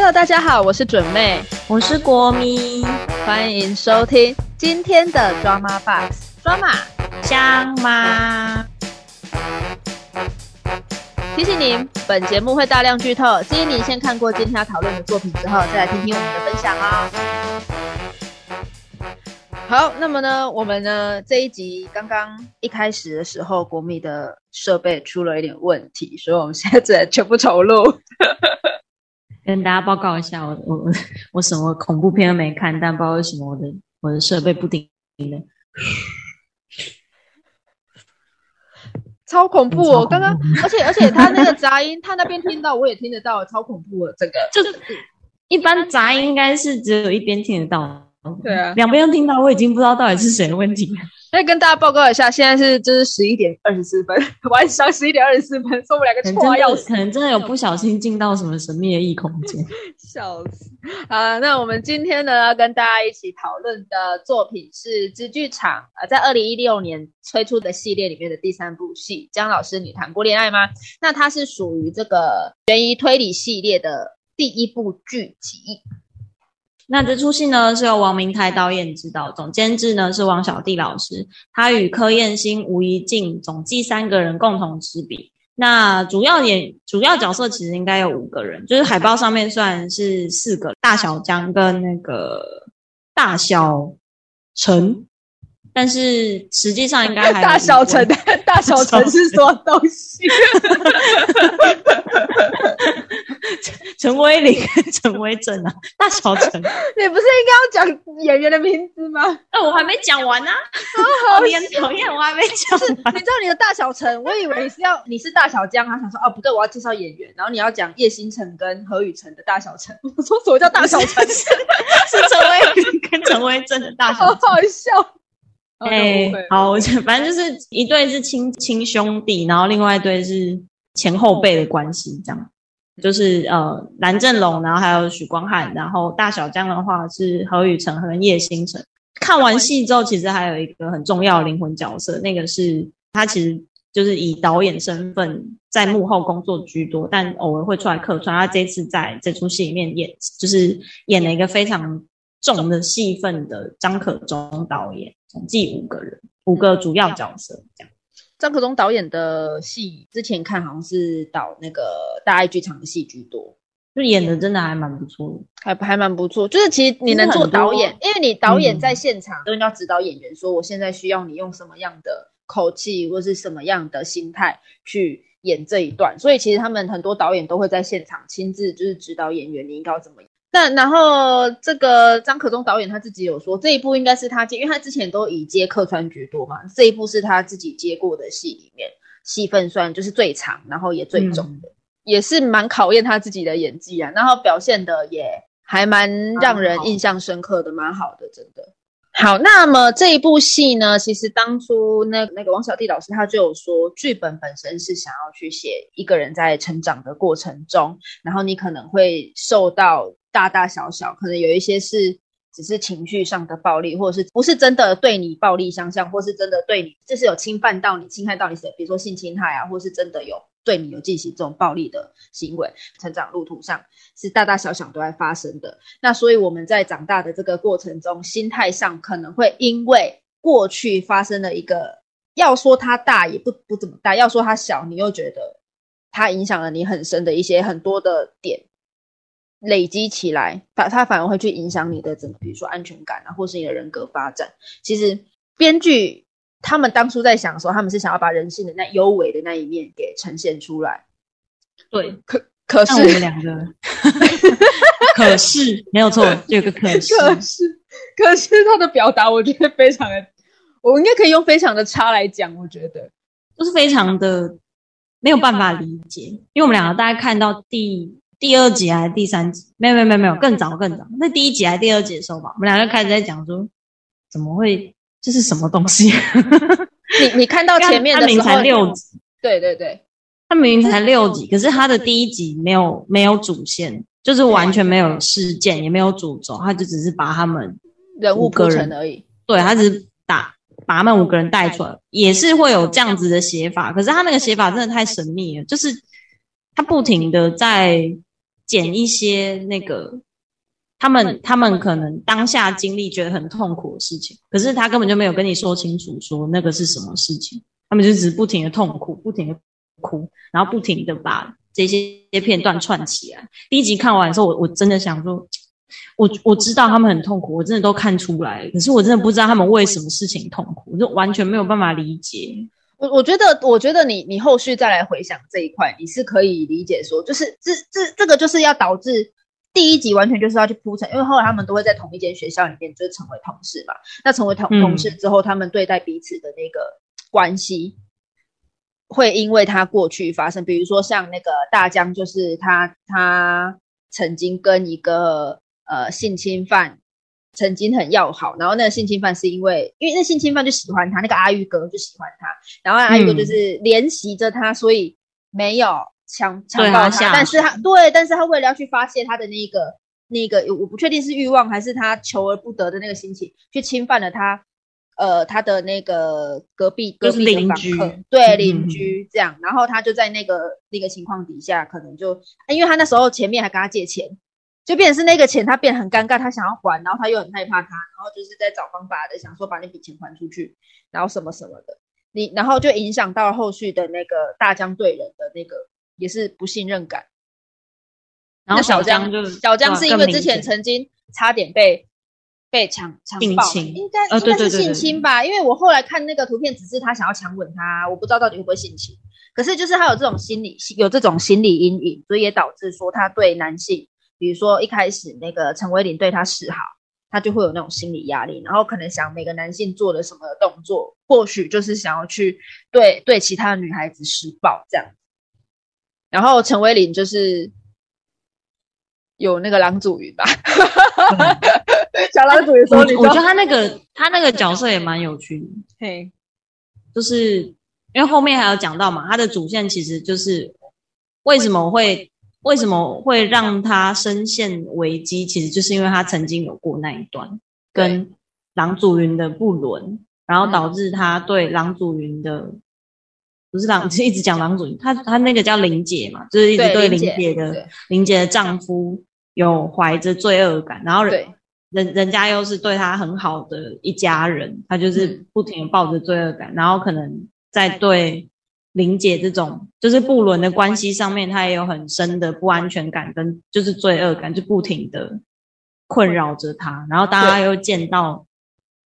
Hello，大家好，我是准妹，我是国咪，欢迎收听今天的 Drama Box Drama 香吗？提醒您，本节目会大量剧透，建议您先看过今天要讨论的作品之后，再来听听我们的分享哦。好，那么呢，我们呢这一集刚刚一开始的时候，国米的设备出了一点问题，所以我们现在只能全部重录。跟大家报告一下，我我我什么恐怖片都没看，但不知道为什么我的我的设备不停的，超恐怖哦！刚刚，而且而且他那个杂音，他那边听到，我也听得到，超恐怖的。这个就是一般杂音应该是只有一边听得到。对啊，两边都听到，我已经不知道到底是谁的问题。再跟大家报告一下，现在是就是十一点二十四分，晚上十一点二十四分，说我们两个错要可能真的有不小心进到什么神秘的异空间，笑死啊！那我们今天呢，要跟大家一起讨论的作品是知剧场啊，在二零一六年推出的系列里面的第三部戏。江老师，你谈过恋爱吗？那它是属于这个悬疑推理系列的第一部剧集。那这出戏呢是由王明台导演指导，总监制呢是王小弟老师，他与柯燕兴、吴怡静总计三个人共同执笔。那主要演主要角色其实应该有五个人，就是海报上面算是四个，大小江跟那个大小陈。但是实际上应该还 大小陈，大小陈是什么东西？陈威林、陈威正啊，大小陈，你不是应该要讲演员的名字吗？哎，我还没讲完呢，好讨厌，我还没讲完。你知道你的大小陈，我以为你是要你是大小江，他想说哦不对，我要介绍演员，然后你要讲叶星辰跟何雨辰的大小陈。我说什么叫大小陈？是陈威林跟陈威正的大小，好好笑。哎，好，反正就是一对是亲亲兄弟，然后另外一对是前后辈的关系，这样。就是呃，蓝正龙，然后还有许光汉，然后大小江的话是何雨辰和叶星辰。看完戏之后，其实还有一个很重要的灵魂角色，那个是他其实就是以导演身份在幕后工作居多，但偶尔会出来客串。他这次在这出戏里面演，就是演了一个非常重的戏份的张可忠导演，总计五个人，五个主要角色这样。张可忠导演的戏，之前看好像是导那个大爱剧场的戏居多，就演的真的还蛮不错，还还蛮不错。就是其实你能做导演，因为你导演在现场都要指导演员，说我现在需要你用什么样的口气或是什么样的心态去演这一段，所以其实他们很多导演都会在现场亲自就是指导演员，你应该要怎么。但然后这个张可忠导演他自己有说，这一部应该是他接，因为他之前都以接客串居多嘛，这一部是他自己接过的戏里面戏份算就是最长，然后也最重的，也是蛮考验他自己的演技啊，然后表现的也还蛮让人印象深刻的，蛮好的，真的。好，那么这一部戏呢，其实当初那那个王小弟老师他就有说，剧本本身是想要去写一个人在成长的过程中，然后你可能会受到。大大小小，可能有一些是只是情绪上的暴力，或者是不是真的对你暴力相向，或是真的对你就是有侵犯到你、侵害到你谁，比如说性侵害啊，或是真的有对你有进行这种暴力的行为。成长路途上是大大小小都在发生的。那所以我们在长大的这个过程中，心态上可能会因为过去发生了一个，要说它大也不不怎么大，要说它小，你又觉得它影响了你很深的一些很多的点。累积起来，反它反而会去影响你的整个，比如说安全感啊，或是你的人格发展。其实编剧他们当初在想的时候，他们是想要把人性的那幽微的那一面给呈现出来。对，可可是我们两个，可是没有错，有个可是，可是可是他的表达，我觉得非常的，我应该可以用非常的差来讲，我觉得就是非常的没有办法理解，因为我们两个大概看到第。第二集还是第三集？没有没有没有没有，更早更早。那第一集还是第二集的时候吧，我们两个开始在讲说，怎么会这是什么东西？你你看到前面的时候，才六集，对对对，他明明才六集，可是他的第一集没有没有主线，就是完全没有事件，也没有主轴，他就只是把他们人物个人而已。对他只是打把他们五个人带出来，也是会有这样子的写法。可是他那个写法真的太神秘了，就是他不停的在。剪一些那个他们他们可能当下经历觉得很痛苦的事情，可是他根本就没有跟你说清楚，说那个是什么事情，他们就只是不停的痛苦，不停的哭，然后不停的把这些片段串起来。第一集看完的时候，我我真的想说，我我知道他们很痛苦，我真的都看出来，可是我真的不知道他们为什么事情痛苦，我就完全没有办法理解。我我觉得，我觉得你你后续再来回想这一块，你是可以理解说，就是这这这个就是要导致第一集完全就是要去铺陈，因为后来他们都会在同一间学校里面，就是成为同事嘛。那成为同同事之后，他们对待彼此的那个关系，会因为他过去发生，比如说像那个大江，就是他他曾经跟一个呃性侵犯。曾经很要好，然后那个性侵犯是因为，因为那性侵犯就喜欢他，那个阿玉哥就喜欢他，然后阿玉哥就是怜惜着他，所以没有强强暴他，但是他对，但是他为了要去发泄他的那个那个，我不确定是欲望还是他求而不得的那个心情，去侵犯了他，呃，他的那个隔壁隔壁邻居，对邻居这样，然后他就在那个那个情况底下，可能就因为他那时候前面还跟他借钱。就变成是那个钱，他变很尴尬，他想要还，然后他又很害怕他，然后就是在找方法的，想说把那笔钱还出去，然后什么什么的，你然后就影响到后续的那个大江对人的那个也是不信任感。然后小江就小江是因为之前曾经差点被被强强暴，应该应该是性侵吧？因为我后来看那个图片，只是他想要强吻他，我不知道到底会不会性侵。可是就是他有这种心理有这种心理阴影，所以也导致说他对男性。比如说一开始那个陈威林对他示好，他就会有那种心理压力，然后可能想每个男性做的什么动作，或许就是想要去对对其他的女孩子施暴这样。然后陈威林就是有那个郎祖云吧，小郎祖云说，我觉得他那个他那个角色也蛮有趣的，嘿，就是因为后面还有讲到嘛，他的主线其实就是为什么会。为什么会让他深陷危机？其实就是因为他曾经有过那一段跟郎祖云的不伦，然后导致他对郎祖云的不是郎，一直讲郎祖云，他他那个叫林姐嘛，就是一直对林姐的林姐的丈夫有怀着罪恶感，然后人人人家又是对他很好的一家人，他就是不停的抱着罪恶感，然后可能在对。林姐这种就是不伦的关系上面，她也有很深的不安全感跟就是罪恶感，就不停的困扰着她。然后大家又见到，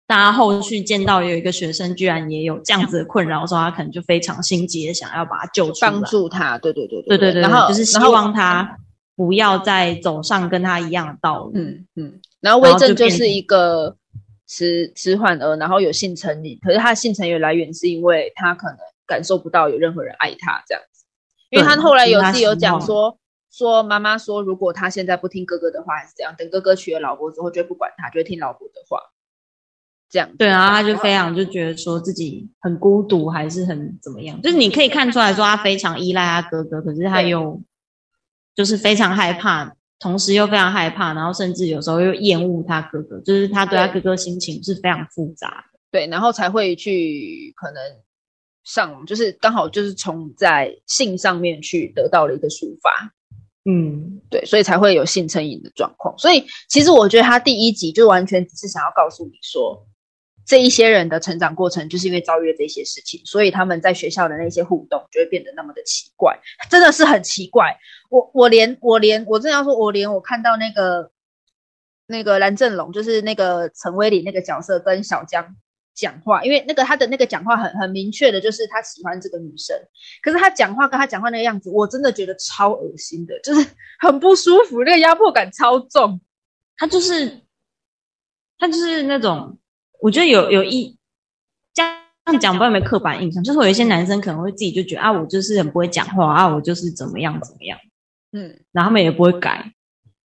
大家后续见到有一个学生居然也有这样子的困扰的时候，他可能就非常心急的想要把他救出来，帮助他。对对对对对对，然后就是希望他不要再走上跟他一样的道路。嗯嗯。然后魏正就是一个迟迟缓儿，然后有性成瘾，可是他的性成瘾来源是因为他可能。感受不到有任何人爱他这样子，因为他后来有自己有讲说，说妈妈说如果他现在不听哥哥的话还是怎样，等哥哥娶了老婆之后就不管他，就会听老婆的话，这样对啊，他就非常就觉得说自己很孤独还是很怎么样，就是你可以看出来说他非常依赖他哥哥，可是他又就是非常害怕，同时又非常害怕，然后甚至有时候又厌恶他哥哥，就是他对他哥哥心情是非常复杂的，对，然后才会去可能。上就是刚好就是从在性上面去得到了一个抒发，嗯，对，所以才会有性成瘾的状况。所以其实我觉得他第一集就完全只是想要告诉你说，这一些人的成长过程就是因为遭遇了这些事情，所以他们在学校的那些互动就会变得那么的奇怪，真的是很奇怪。我我连我连我正要说，我连我看到那个那个蓝正龙，就是那个陈威里那个角色跟小江。讲话，因为那个他的那个讲话很很明确的，就是他喜欢这个女生。可是他讲话跟他讲话那个样子，我真的觉得超恶心的，就是很不舒服，那个压迫感超重。他就是他就是那种，我觉得有有一这样讲，不会没刻板印象，就是有一些男生可能会自己就觉得啊，我就是很不会讲话啊，我就是怎么样怎么样，嗯，然后他们也不会改。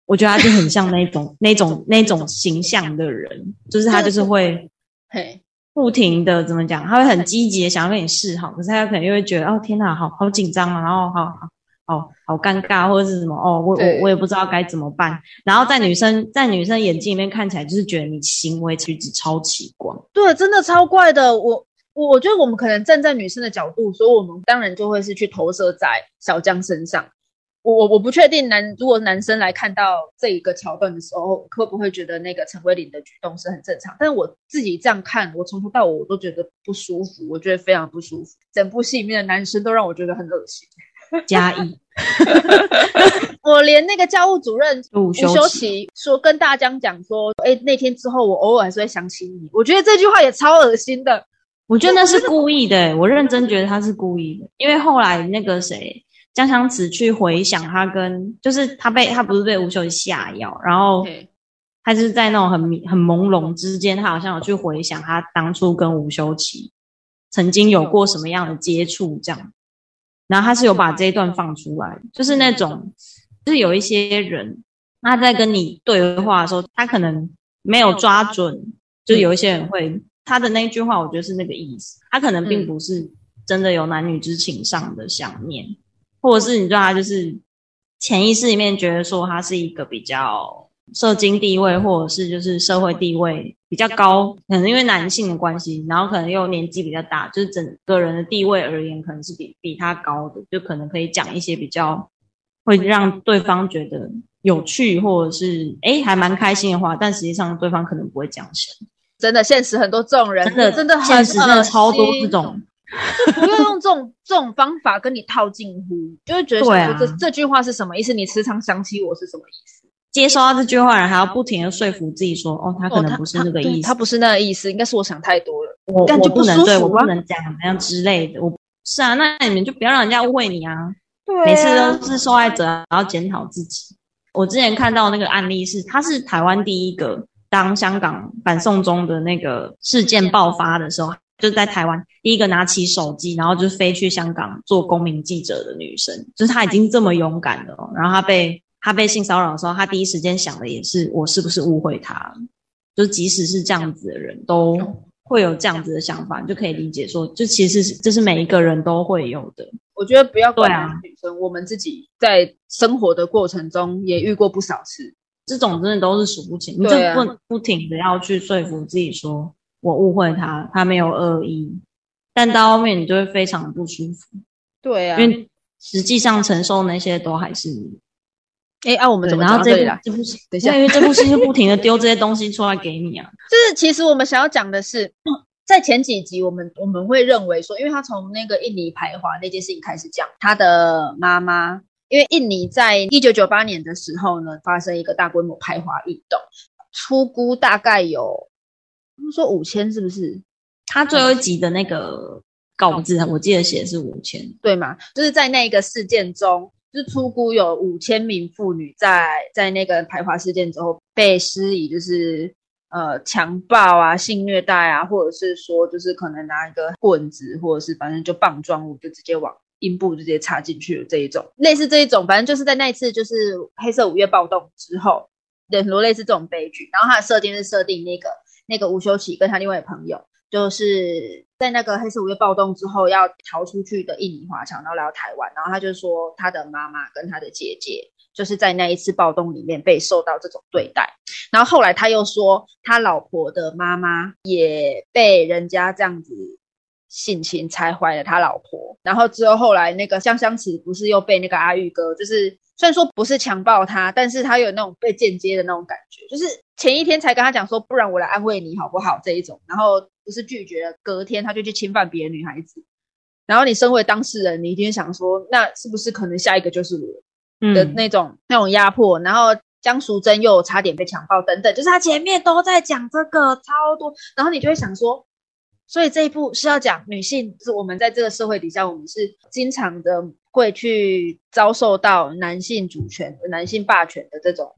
我觉得他就很像那种那种那种形象的人，就是他就是会 嘿。不停的怎么讲？他会很积极的想要跟你示好，可是他可能又会觉得哦天哪，好好紧张啊，然后好好好好尴尬或者是什么哦，我我我也不知道该怎么办。然后在女生在女生眼睛里面看起来就是觉得你行为举止超奇怪，对，真的超怪的。我我觉得我们可能站在女生的角度，所以我们当然就会是去投射在小江身上。我我我不确定男如果男生来看到这一个桥段的时候，会不会觉得那个陈慧琳的举动是很正常？但是我自己这样看，我从头到尾我都觉得不舒服，我觉得非常不舒服。整部戏里面的男生都让我觉得很恶心。加一，我连那个教务主任吴修齐说跟大江讲说，哎，那天之后我偶尔还是会想起你。我觉得这句话也超恶心的。我觉得那是故意的，我认真觉得他是故意的，因为后来那个谁江湘子去回想他跟，就是他被他不是被吴修齐下药，然后他是在那种很很朦胧之间，他好像有去回想他当初跟吴修齐曾经有过什么样的接触这样。然后他是有把这一段放出来，就是那种，就是有一些人他在跟你对话的时候，他可能没有抓准，就有一些人会他的那句话，我觉得是那个意思，他可能并不是真的有男女之情上的想念，或者是你知道他就是潜意识里面觉得说他是一个比较。社经地位，或者是就是社会地位比较高，可能因为男性的关系，然后可能又年纪比较大，就是整个人的地位而言，可能是比比他高的，就可能可以讲一些比较会让对方觉得有趣，或者是哎还蛮开心的话，但实际上对方可能不会讲声。真的，现实很多这种人，真的真的现实真的超多这种，不要用这种这种方法跟你套近乎，就会觉得说这这句话是什么意思？你时常想起我是什么意思？接收到这句话，人还要不停的说服自己说：“哦，他可能不是那个意思，他不是那个意思，应该是我想太多了。我我不能对我不能讲那样之类的。我是啊，那你们就不要让人家误会你啊。对，每次都是受害者，然后检讨自己。我之前看到那个案例是，他是台湾第一个当香港反送中的那个事件爆发的时候，就在台湾第一个拿起手机，然后就飞去香港做公民记者的女生，就是她已经这么勇敢了，然后她被。她被性骚扰的时候，她第一时间想的也是我是不是误会她？就即使是这样子的人，都会有这样子的想法，就可以理解说，就其实是这是每一个人都会有的。我觉得不要怪女生，我们自己在生活的过程中也遇过不少次，这种真的都是数不清。你就不不停的要去说服自己说我误会他，他没有恶意，但到后面你就会非常不舒服。对啊，因为实际上承受那些都还是。哎，啊，我们怎么然后这部这部戏，等一下，因为这部戏就不停的丢这些东西出来给你啊。就是其实我们想要讲的是，在前几集我们我们会认为说，因为他从那个印尼排华那件事情开始讲，他的妈妈，因为印尼在一九九八年的时候呢，发生一个大规模排华运动，出估大概有，说五千是不是？他最后一集的那个稿子，我记得写的是五千，对吗？就是在那个事件中。就是出估有五千名妇女在在那个排华事件之后被施以就是呃强暴啊、性虐待啊，或者是说就是可能拿一个棍子，或者是反正就棒状物就直接往阴部直接插进去的这一种，类似这一种，反正就是在那一次就是黑色五月暴动之后，很多类似这种悲剧。然后他的设定是设定那个那个吴修齐跟他另外的朋友。就是在那个黑色五月暴动之后要逃出去的印尼华侨，然后来到台湾，然后他就说他的妈妈跟他的姐姐就是在那一次暴动里面被受到这种对待，然后后来他又说他老婆的妈妈也被人家这样子性侵，才怀了他老婆，然后之后后来那个香香池不是又被那个阿玉哥，就是虽然说不是强暴他，但是他有那种被间接的那种感觉，就是前一天才跟他讲说，不然我来安慰你好不好这一种，然后。不是拒绝了，隔天他就去侵犯别的女孩子，然后你身为当事人，你一定想说，那是不是可能下一个就是我的那种那种压迫？然后江淑珍又差点被强暴等等，就是他前面都在讲这个超多，然后你就会想说，所以这一步是要讲女性是我们在这个社会底下，我们是经常的会去遭受到男性主权、男性霸权的这种，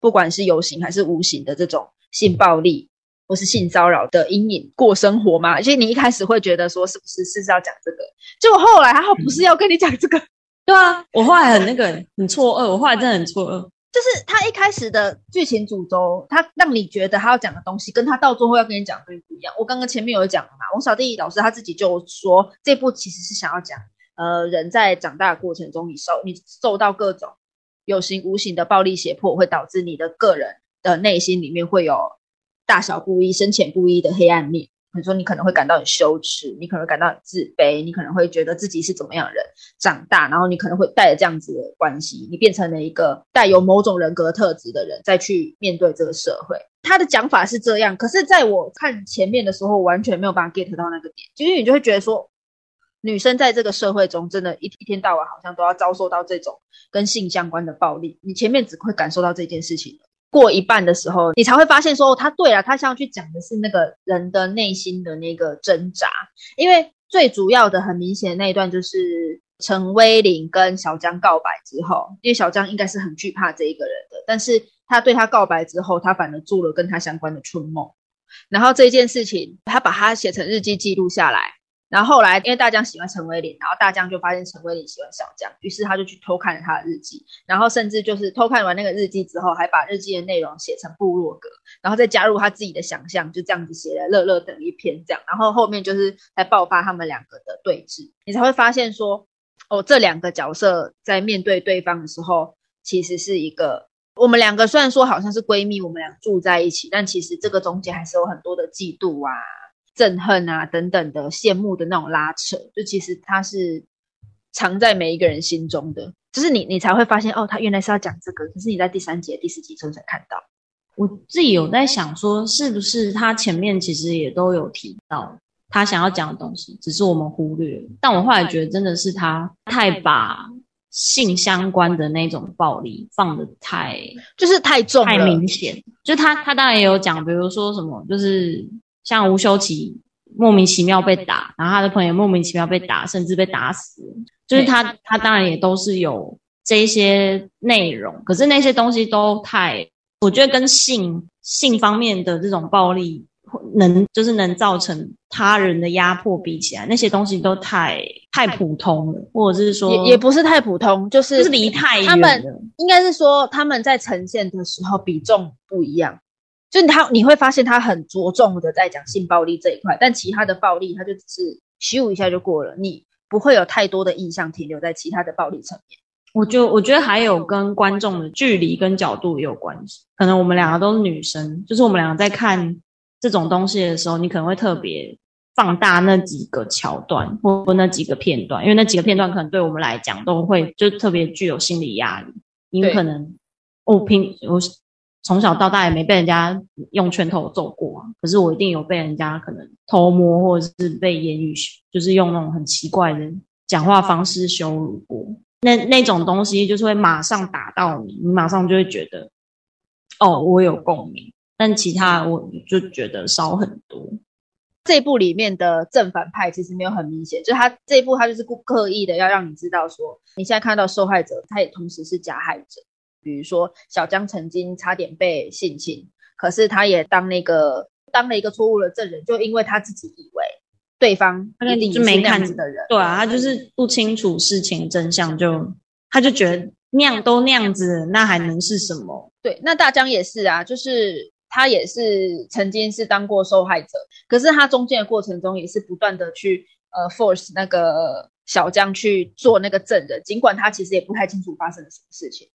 不管是有形还是无形的这种性暴力。或是性骚扰的阴影过生活嘛？而且你一开始会觉得说是不是是要讲这个？结果后来还好不是要跟你讲这个，对啊，我后来很那个很错愕，我后来真的很错愕，就是他一开始的剧情主轴，他让你觉得他要讲的东西，跟他到最后要跟你讲的东西不一样。我刚刚前面有讲了嘛，王小弟老师他自己就说，这部其实是想要讲，呃，人在长大的过程中，你受你受到各种有形无形的暴力胁迫，会导致你的个人的内心里面会有。大小不一、深浅不一的黑暗面，你说你可能会感到很羞耻，你可能感到很自卑，你可能会觉得自己是怎么样的人长大，然后你可能会带着这样子的关系，你变成了一个带有某种人格特质的人，再去面对这个社会。他的讲法是这样，可是在我看前面的时候，完全没有办法 get 到那个点，因为你就会觉得说，女生在这个社会中，真的，一一天到晚好像都要遭受到这种跟性相关的暴力。你前面只会感受到这件事情。过一半的时候，你才会发现说，哦他对了，他想要去讲的是那个人的内心的那个挣扎。因为最主要的、很明显的那一段，就是陈威林跟小江告白之后，因为小江应该是很惧怕这一个人的，但是他对他告白之后，他反而做了跟他相关的春梦，然后这件事情，他把它写成日记记录下来。然后后来，因为大江喜欢陈威廉，然后大江就发现陈威廉喜欢小江，于是他就去偷看了他的日记，然后甚至就是偷看完那个日记之后，还把日记的内容写成部落格，然后再加入他自己的想象，就这样子写了乐乐等一篇这样，然后后面就是才爆发他们两个的对峙，你才会发现说，哦，这两个角色在面对对方的时候，其实是一个我们两个虽然说好像是闺蜜，我们俩住在一起，但其实这个中间还是有很多的嫉妒啊。憎恨啊，等等的羡慕的那种拉扯，就其实它是藏在每一个人心中的，就是你你才会发现哦，他原来是要讲这个，可是你在第三节、第四集中才看到。我自己有在想说，是不是他前面其实也都有提到他想要讲的东西，只是我们忽略。但我后来觉得，真的是他太把性相关的那种暴力放的太，就是太重、太明显。就他他当然也有讲，比如说什么，就是。像吴修齐莫名其妙被打，然后他的朋友莫名其妙被打，甚至被打死，就是他他当然也都是有这些内容，可是那些东西都太，我觉得跟性性方面的这种暴力能就是能造成他人的压迫比起来，那些东西都太太普通了，或者是说也也不是太普通，就是是离太他们应该是说他们在呈现的时候比重不一样。就他你会发现他很着重的在讲性暴力这一块，但其他的暴力他就只是咻一下就过了，你不会有太多的印象停留在其他的暴力层面。我就我觉得还有跟观众的距离跟角度也有关系，可能我们两个都是女生，就是我们两个在看这种东西的时候，你可能会特别放大那几个桥段或那几个片段，因为那几个片段可能对我们来讲都会就特别具有心理压力，因为可能我平我。从小到大也没被人家用拳头揍过啊，可是我一定有被人家可能偷摸，或者是被言语，就是用那种很奇怪的讲话方式羞辱过。那那种东西就是会马上打到你，你马上就会觉得，哦，我有共鸣。但其他我就觉得少很多。这部里面的正反派其实没有很明显，就他这一部他就是故刻意的要让你知道说，你现在看到受害者，他也同时是加害者。比如说，小江曾经差点被性侵，可是他也当那个当了一个错误的证人，就因为他自己以为对方一定是那样子的人，对啊，他就是不清楚事情真相，就他就觉得那样都那样子，那还能是什么？对，那大江也是啊，就是他也是曾经是当过受害者，可是他中间的过程中也是不断的去呃 force 那个小江去做那个证人，尽管他其实也不太清楚发生了什么事情。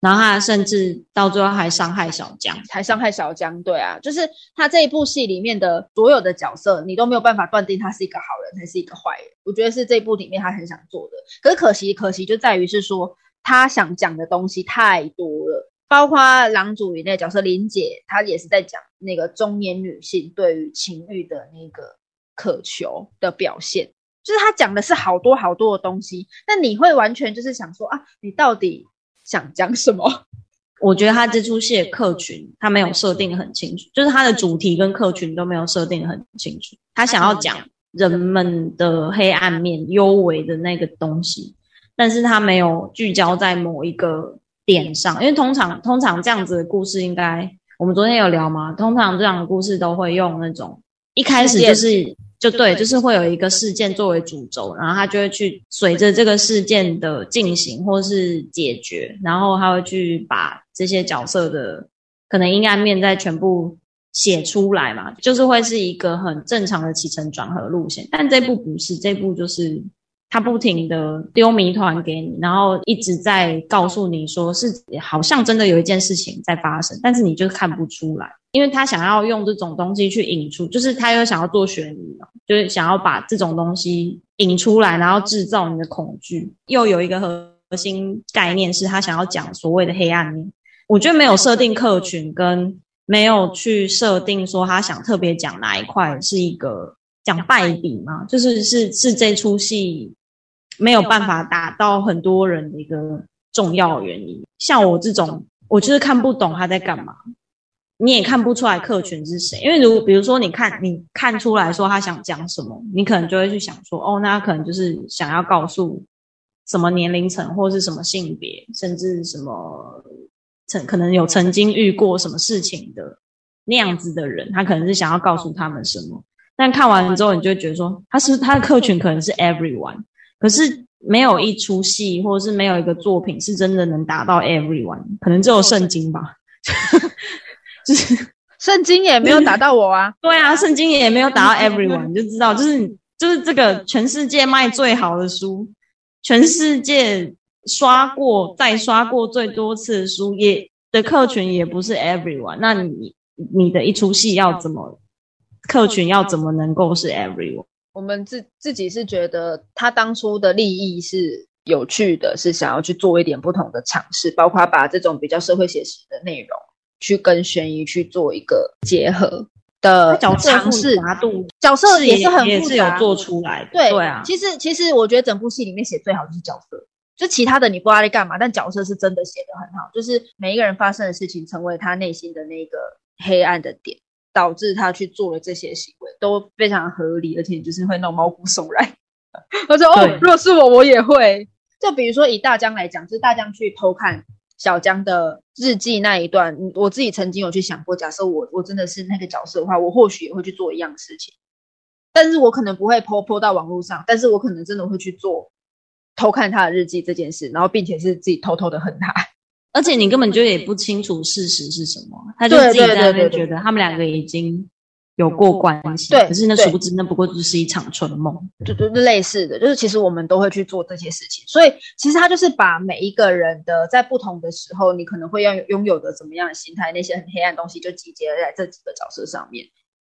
然后他甚至到最后还伤害小江，还伤害小江。对啊，就是他这一部戏里面的所有的角色，你都没有办法断定他是一个好人还是一个坏人。我觉得是这部里面他很想做的，可是可惜，可惜就在于是说他想讲的东西太多了，包括郎主里那角色林姐，她也是在讲那个中年女性对于情欲的那个渴求的表现，就是他讲的是好多好多的东西。那你会完全就是想说啊，你到底？想讲什么？我觉得他这出戏的客群他没有设定很清楚，就是他的主题跟客群都没有设定很清楚。他想要讲人们的黑暗面、幽微的那个东西，但是他没有聚焦在某一个点上。因为通常通常这样子的故事，应该我们昨天有聊吗？通常这样的故事都会用那种一开始就是。就对，就是会有一个事件作为主轴，然后他就会去随着这个事件的进行或是解决，然后他会去把这些角色的可能阴暗面再全部写出来嘛，就是会是一个很正常的起承转合路线。但这部不是，这部就是他不停的丢谜团给你，然后一直在告诉你说是好像真的有一件事情在发生，但是你就看不出来，因为他想要用这种东西去引出，就是他又想要做悬疑嘛，就是想要把这种东西引出来，然后制造你的恐惧。又有一个核心概念是他想要讲所谓的黑暗面，我觉得没有设定客群，跟没有去设定说他想特别讲哪一块是一个讲败笔嘛，就是是是这出戏。没有办法达到很多人的一个重要原因。像我这种，我就是看不懂他在干嘛，你也看不出来客群是谁。因为如比如说，你看你看出来说他想讲什么，你可能就会去想说，哦，那他可能就是想要告诉什么年龄层或是什么性别，甚至什么曾可能有曾经遇过什么事情的那样子的人，他可能是想要告诉他们什么。但看完了之后，你就觉得说，他是他的客群可能是 everyone。可是没有一出戏，或者是没有一个作品是真的能达到 everyone，可能只有圣经吧，就是圣经也没有打到我啊。对啊，圣经也没有打到 everyone，你就知道就是就是这个全世界卖最好的书，全世界刷过再刷过最多次的书，也的客群也不是 everyone。那你你的一出戏要怎么客群要怎么能够是 everyone？我们自自己是觉得他当初的利益是有趣的，是想要去做一点不同的尝试，包括把这种比较社会写实的内容去跟悬疑去做一个结合的尝试。角色也是很也是有做出来的。对对啊，其实其实我觉得整部戏里面写最好就是角色，就其他的你不知道在干嘛，但角色是真的写的很好，就是每一个人发生的事情成为他内心的那个黑暗的点。导致他去做了这些行为都非常合理，而且就是会那种毛骨悚然。他说：“哦，如果是我，我也会。就比如说以大江来讲，就是大江去偷看小江的日记那一段，我自己曾经有去想过，假设我我真的是那个角色的话，我或许也会去做一样事情。但是我可能不会泼泼到网络上，但是我可能真的会去做偷看他的日记这件事，然后并且是自己偷偷的恨他。”而且你根本就也不清楚事实是什么，他就自己在那边觉得他们两个已经有过关系，对，可是那殊不知那不过就是一场春梦，就就类似的，就是其实我们都会去做这些事情，所以其实他就是把每一个人的在不同的时候，你可能会要拥有的怎么样的心态，那些很黑暗东西就集结在这几个角色上面，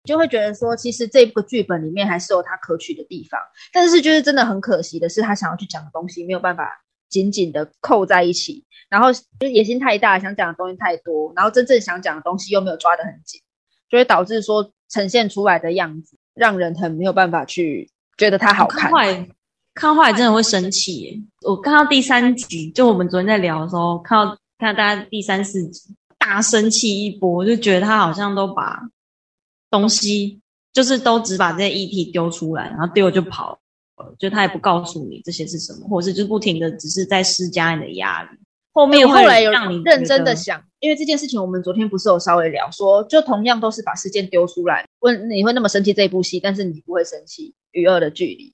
就会觉得说，其实这个剧本里面还是有它可取的地方，但是就是真的很可惜的是，他想要去讲的东西没有办法紧紧的扣在一起。然后就野心太大，想讲的东西太多，然后真正想讲的东西又没有抓得很紧，就会导致说呈现出来的样子让人很没有办法去觉得它好看。看坏真的会生气。我看到第三集，就我们昨天在聊的时候，看到看到大家第三四集大生气一波，就觉得他好像都把东西就是都只把这些议题丢出来，然后丢了就跑，就他也不告诉你这些是什么，或者是就不停的只是在施加你的压力。后面后来有让你认真的想，因为这件事情，我们昨天不是有稍微聊说，就同样都是把事件丢出来，问你会那么生气这部戏，但是你不会生气与二的距离。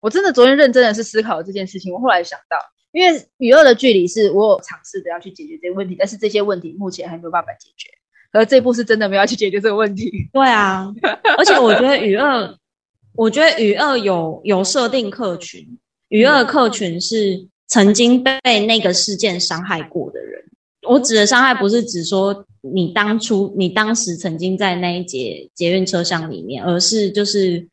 我真的昨天认真的是思考这件事情，我后来想到，因为与二的距离是我有尝试着要去解决这个问题，但是这些问题目前还没有办法解决，而这部是真的没有去解决这个问题。对啊，而且我觉得与二，我觉得与二有有设定客群，与二客群是。曾经被那个事件伤害过的人，我指的伤害不是指说你当初、你当时曾经在那一节捷运车厢里面，而是就是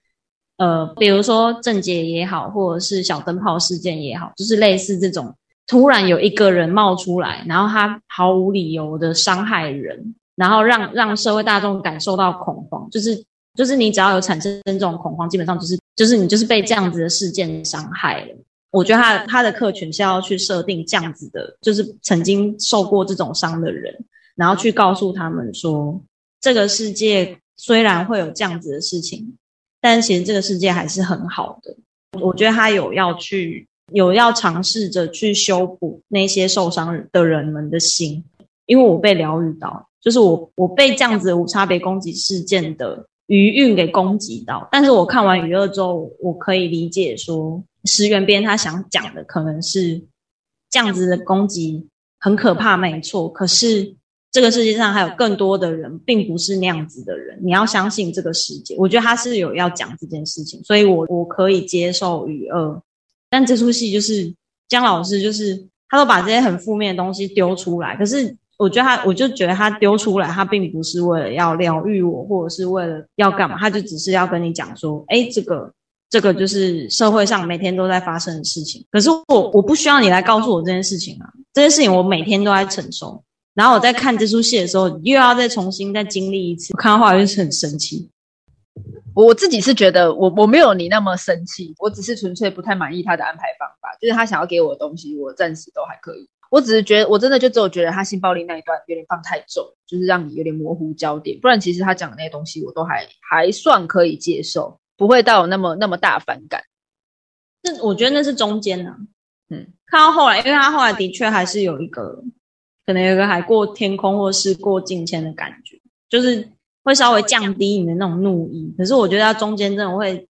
呃，比如说郑捷也好，或者是小灯泡事件也好，就是类似这种突然有一个人冒出来，然后他毫无理由的伤害人，然后让让社会大众感受到恐慌，就是就是你只要有产生这种恐慌，基本上就是就是你就是被这样子的事件伤害了。我觉得他他的客群是要去设定这样子的，就是曾经受过这种伤的人，然后去告诉他们说，这个世界虽然会有这样子的事情，但其实这个世界还是很好的。我觉得他有要去，有要尝试着去修补那些受伤的人们的心，因为我被疗愈到，就是我我被这样子无差别攻击事件的余韵给攻击到，但是我看完《余二》之后，我可以理解说。石原边他想讲的可能是这样子的攻击很可怕，没错。可是这个世界上还有更多的人，并不是那样子的人。你要相信这个世界。我觉得他是有要讲这件事情，所以我我可以接受余二但这出戏就是姜老师，就是他都把这些很负面的东西丢出来。可是我觉得他，我就觉得他丢出来，他并不是为了要疗愈我，或者是为了要干嘛，他就只是要跟你讲说，哎，这个这个就是社会上每天都在发生的事情。可是我我不需要你来告诉我这件事情啊，这件事情我每天都在承受。然后我在看这出戏的时候，又要再重新再经历一次。我看到后来就是很生气。我自己是觉得我我没有你那么生气，我只是纯粹不太满意他的安排方法，就是他想要给我的东西，我暂时都还可以。我只是觉得，我真的就只有觉得他性暴力那一段有点放太重，就是让你有点模糊焦点。不然其实他讲的那些东西，我都还还算可以接受，不会到那么那么大反感。那我觉得那是中间呢，嗯，看到后来，因为他后来的确还是有一个。可能有个海阔天空，或是过境迁的感觉，就是会稍微降低你的那种怒意。可是我觉得他中间真的会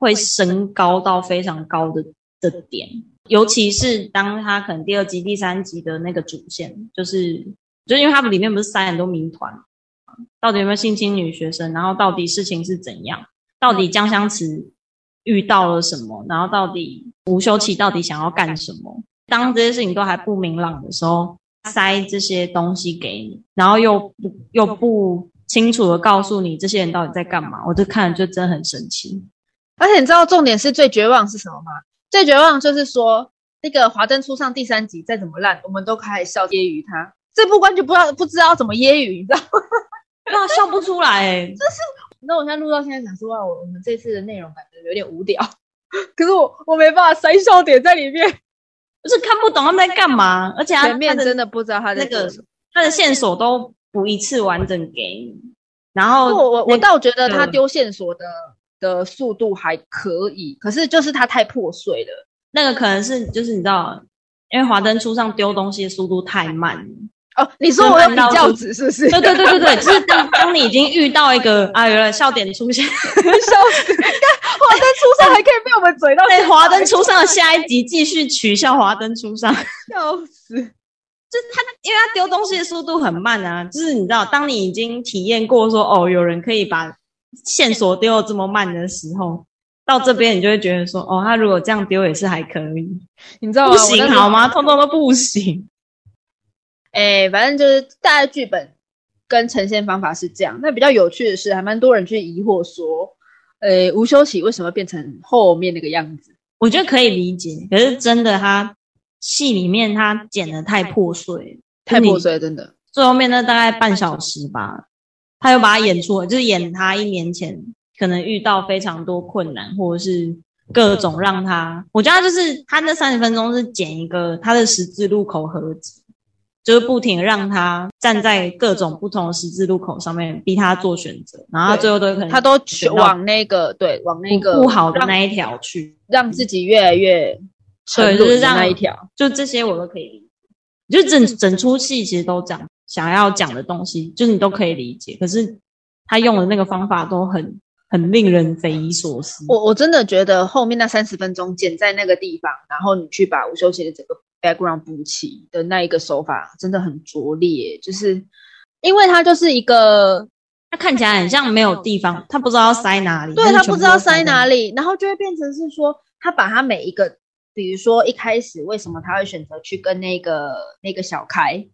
会升高到非常高的的点，尤其是当他可能第二集、第三集的那个主线，就是就因为他们里面不是塞很多谜团，到底有没有性侵女学生，然后到底事情是怎样，到底江香慈遇到了什么，然后到底吴修齐到底想要干什么？当这些事情都还不明朗的时候。塞这些东西给你，然后又不又不清楚的告诉你这些人到底在干嘛，我就看了就真的很生气。而且你知道重点是最绝望是什么吗？最绝望就是说那个《华灯初上》第三集再怎么烂，我们都开始笑揶揄他。这部完全不知道不知道怎么揶揄，你知道吗？那笑不出来。就是，那我现在录到现在想说，哇，我我们这次的内容感觉有点无聊，可是我我没办法塞笑点在里面。就是看不懂他们在干嘛，而且前面真的不知道他那个他的线索都不一次完整给你。然后我我我倒觉得他丢线索的的速度还可以，可是就是它太破碎了。那个可能是就是你知道，因为华灯初上丢东西的速度太慢。哦，你说我有比较值是不是？对对对对对，就是当当你已经遇到一个啊，原来笑点出现，笑死！你看华灯初上还可以被我们嘴到，对，华灯初上的下一集继续取笑华灯初上，笑死！就是他，因为他丢东西的速度很慢啊，就是你知道，当你已经体验过说哦，有人可以把线索丢的这么慢的时候，到这边你就会觉得说哦，他如果这样丢也是还可以，你知道不行好吗？通通都不行。哎，反正就是大概剧本跟呈现方法是这样。那比较有趣的是，还蛮多人去疑惑说，呃，吴修齐为什么变成后面那个样子？我觉得可以理解，可是真的他戏里面他剪的太破碎，太破碎，真的。最后面那大概半小时吧，他又把他演出了，就是演他一年前可能遇到非常多困难，或者是各种让他，我觉得就是他那三十分钟是剪一个他的十字路口合集。就是不停让他站在各种不同的十字路口上面，逼他做选择，然后最后都可能他都往那个对往那个不好的那一条去，让自己越来越对，就是让那一条，就这些我都可以理解。就整整出戏其实都讲想要讲的东西，就是你都可以理解。可是他用的那个方法都很很令人匪夷所思。我我真的觉得后面那三十分钟剪在那个地方，然后你去把吴修齐的整个。background 补齐的那一个手法真的很拙劣，就是因为他就是一个，他看起来很像没有地方，他不知道要塞哪里，对他不知道塞哪里，然后就会变成是说，他把他每一个，比如说一开始为什么他会选择去跟那个那个小开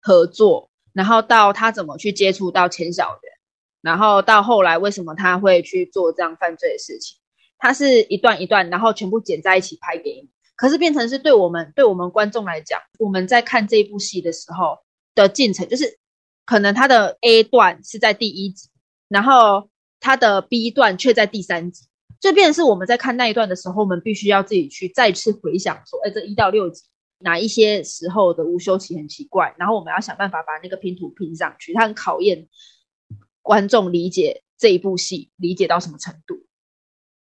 合作，然后到他怎么去接触到钱小元，然后到后来为什么他会去做这样犯罪的事情，他是一段一段，然后全部剪在一起拍给你。可是变成是对我们对我们观众来讲，我们在看这部戏的时候的进程，就是可能它的 A 段是在第一集，然后它的 B 段却在第三集，就变成是我们在看那一段的时候，我们必须要自己去再次回想说，哎，这一到六集哪一些时候的吴修齐很奇怪，然后我们要想办法把那个拼图拼上去，它很考验观众理解这一部戏理解到什么程度。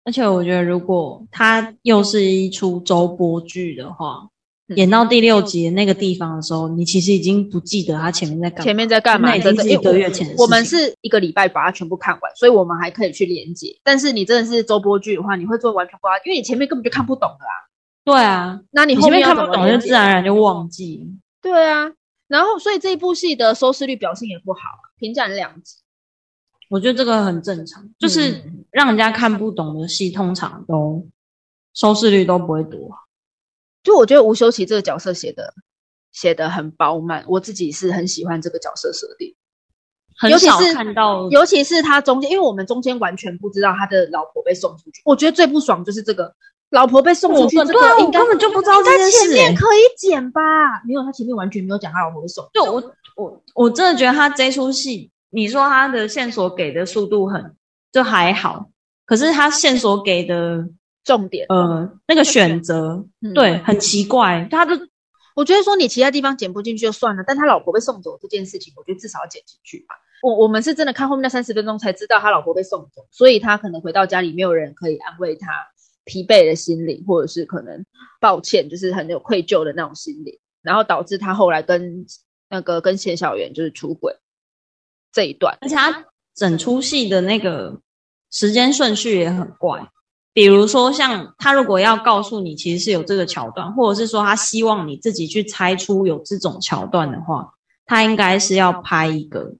而且我觉得，如果它又是一出周播剧的话，演到第六集那个地方的时候，你其实已经不记得它前面在干前面在干嘛，真的一个月前。我们是一个礼拜把它全部看完，所以我们还可以去连接。但是你真的是周播剧的话，你会做完全不知道，因为你前面根本就看不懂的啊。对啊，那你后面看不懂，就自然而然就忘记。对啊，然后所以这一部戏的收视率表现也不好，平战两集。我觉得这个很正常，就是让人家看不懂的戏，通常都收视率都不会多。就我觉得吴修齐这个角色写的写的很饱满，我自己是很喜欢这个角色设定。很少看到，尤其是他中间，因为我们中间完全不知道他的老婆被送出去。我觉得最不爽就是这个老婆被送出去，对啊，我根本就不知道这件事。前面可以剪吧？没有，他前面完全没有讲他老婆被送。就我我我真的觉得他这出戏，你说他的线索给的速度很就还好，可是他线索给的重点，呃，那个选择对很奇怪，他的。我觉得说你其他地方剪不进去就算了，但他老婆被送走这件事情，我觉得至少要剪进去吧。我我们是真的看后面那三十分钟才知道他老婆被送走，所以他可能回到家里没有人可以安慰他疲惫的心理，或者是可能抱歉，就是很有愧疚的那种心理，然后导致他后来跟那个跟谢小圆就是出轨这一段，而且他整出戏的那个时间顺序也很怪。比如说，像他如果要告诉你其实是有这个桥段，或者是说他希望你自己去猜出有这种桥段的话，他应该是要拍一个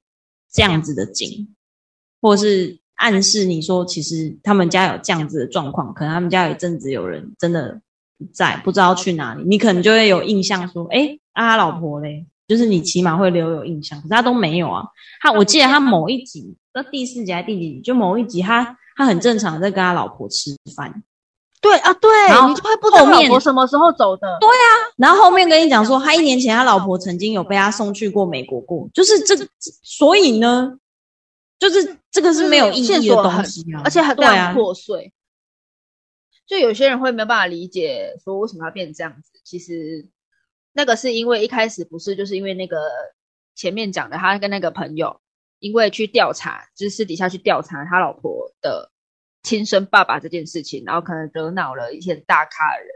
这样子的景，或者是暗示你说，其实他们家有这样子的状况，可能他们家有一阵子有人真的在不知道去哪里，你可能就会有印象说，哎，他老婆嘞，就是你起码会留有印象，可是他都没有啊。他我记得他某一集，那第四集还是第几集，就某一集他。他很正常，在跟他老婆吃饭。对啊，对，你就会不知道老婆什么时候走的。对啊，然后后面跟你讲说，他一年前他老婆曾经有被他送去过美国过，就是这个，所以呢，就是这个是没有意义的东西啊，而且很非常破碎。就有些人会没有办法理解，说为什么要变这样子。其实那个是因为一开始不是，就是因为那个前面讲的，他跟那个朋友。因为去调查，就是私底下去调查他老婆的亲生爸爸这件事情，然后可能惹恼了一些大咖的人，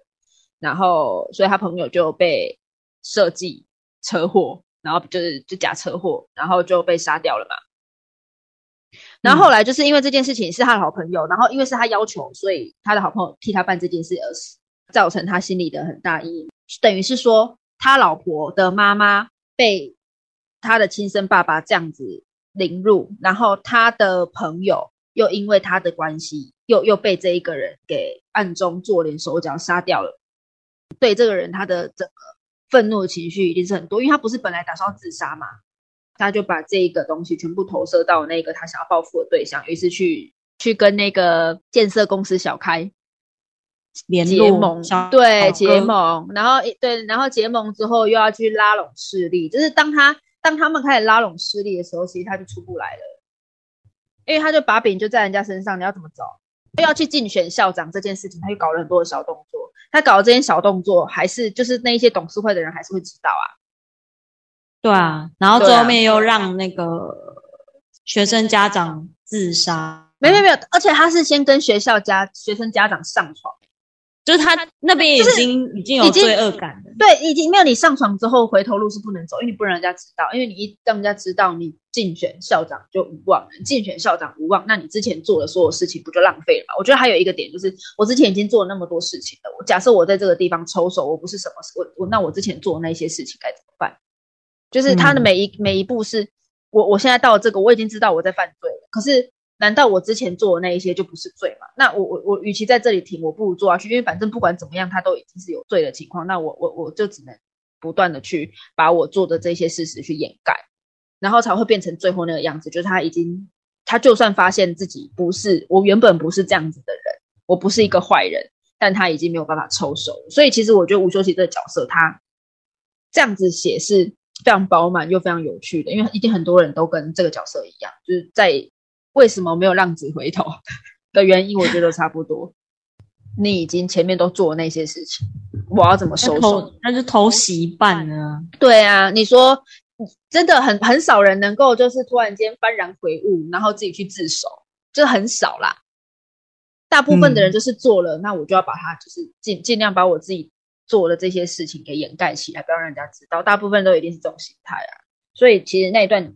然后所以他朋友就被设计车祸，然后就是就假车祸，然后就被杀掉了嘛。然后后来就是因为这件事情是他的好朋友，然后因为是他要求，所以他的好朋友替他办这件事而死，造成他心里的很大阴影。等于是说，他老婆的妈妈被他的亲生爸爸这样子。凌辱，然后他的朋友又因为他的关系，又又被这一个人给暗中做连手脚杀掉了。对这个人，他的整个愤怒的情绪一定是很多，因为他不是本来打算自杀嘛，他就把这一个东西全部投射到那个他想要报复的对象，于是去去跟那个建设公司小开联结盟，对结盟，然后对，然后结盟之后又要去拉拢势力，就是当他。当他们开始拉拢势力的时候，其实他就出不来了，因为他就把柄就在人家身上，你要怎么走？又要去竞选校长这件事情，他又搞了很多的小动作。他搞的这些小动作，还是就是那一些董事会的人还是会知道啊。对啊，然后最后面又让那个学生家长自杀，没没没有，而且他是先跟学校家学生家长上床。就是他那边已经已经有罪恶感了，对，已经没有你上床之后回头路是不能走，因为你不让人家知道，因为你一让人家知道你竞选校长就无望了，竞选校长无望，那你之前做的所有事情不就浪费了吗？我觉得还有一个点就是，我之前已经做了那么多事情了，我假设我在这个地方抽手，我不是什么，我我那我之前做的那些事情该怎么办？就是他的每一每一步是我我现在到了这个，我已经知道我在犯罪了，可是。难道我之前做的那一些就不是罪吗？那我我我，与其在这里停，我不如做下去，因为反正不管怎么样，他都已经是有罪的情况。那我我我就只能不断的去把我做的这些事实去掩盖，然后才会变成最后那个样子。就是他已经，他就算发现自己不是我原本不是这样子的人，我不是一个坏人，但他已经没有办法抽手。所以其实我觉得吴修琪这个角色，他这样子写是非常饱满又非常有趣的，因为一定很多人都跟这个角色一样，就是在。为什么没有浪子回头 的原因？我觉得差不多。你已经前面都做那些事情，我要怎么收手？那就偷袭一半呢？对啊，你说真的很很少人能够就是突然间幡然悔悟，然后自己去自首，就很少啦。大部分的人就是做了，那我就要把它就是尽尽量把我自己做的这些事情给掩盖起来，不要让人家知道。大部分都一定是这种心态啊。所以其实那一段。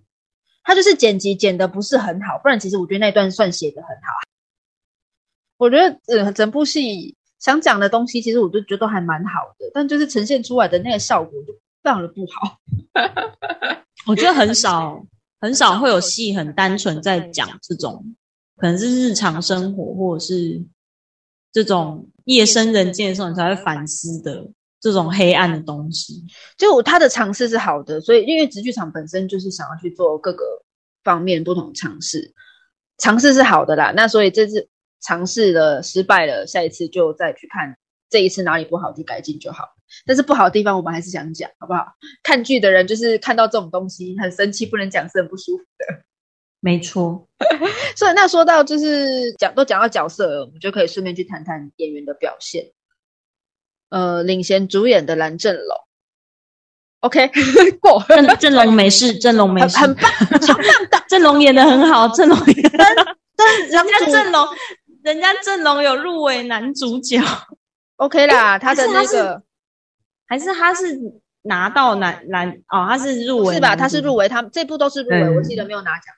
他就是剪辑剪的不是很好，不然其实我觉得那段算写的很好。我觉得呃整部戏想讲的东西，其实我都觉得都还蛮好的，但就是呈现出来的那个效果就非常的不好。我觉得很少很少会有戏很单纯在讲这种，可能是日常生活或者是这种夜深人静的时候，你才会反思的这种黑暗的东西。就他的尝试是好的，所以因为直剧场本身就是想要去做各个方面不同尝试，尝试是好的啦。那所以这次尝试了失败了，下一次就再去看这一次哪里不好去改进就好。但是不好的地方我们还是想讲，好不好？看剧的人就是看到这种东西很生气，不能讲是很不舒服的。没错，所以那说到就是讲都讲到角色了，我们就可以顺便去谈谈演员的表现。呃，领衔主演的蓝正龙，OK，过正正龙没事，正龙没事，很棒，超棒的，正龙演的很好，正龙演，但人家正龙，人家正龙有入围男主角，OK 啦，他的那个还是他是拿到男男哦，他是入围是吧？他是入围，他这部都是入围，我记得没有拿奖。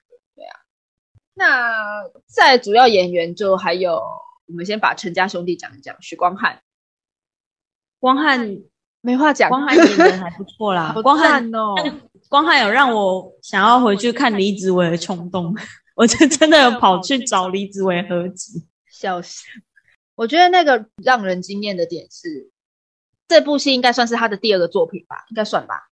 那在主要演员就还有，我们先把陈家兄弟讲一讲。许光汉，光汉没话讲，光汉演员还不错啦。光汉哦，光汉有让我想要回去看李子维的冲动，我就真的有跑去找李子维合集，笑死。我觉得那个让人惊艳的点是，这部戏应该算是他的第二个作品吧，应该算吧。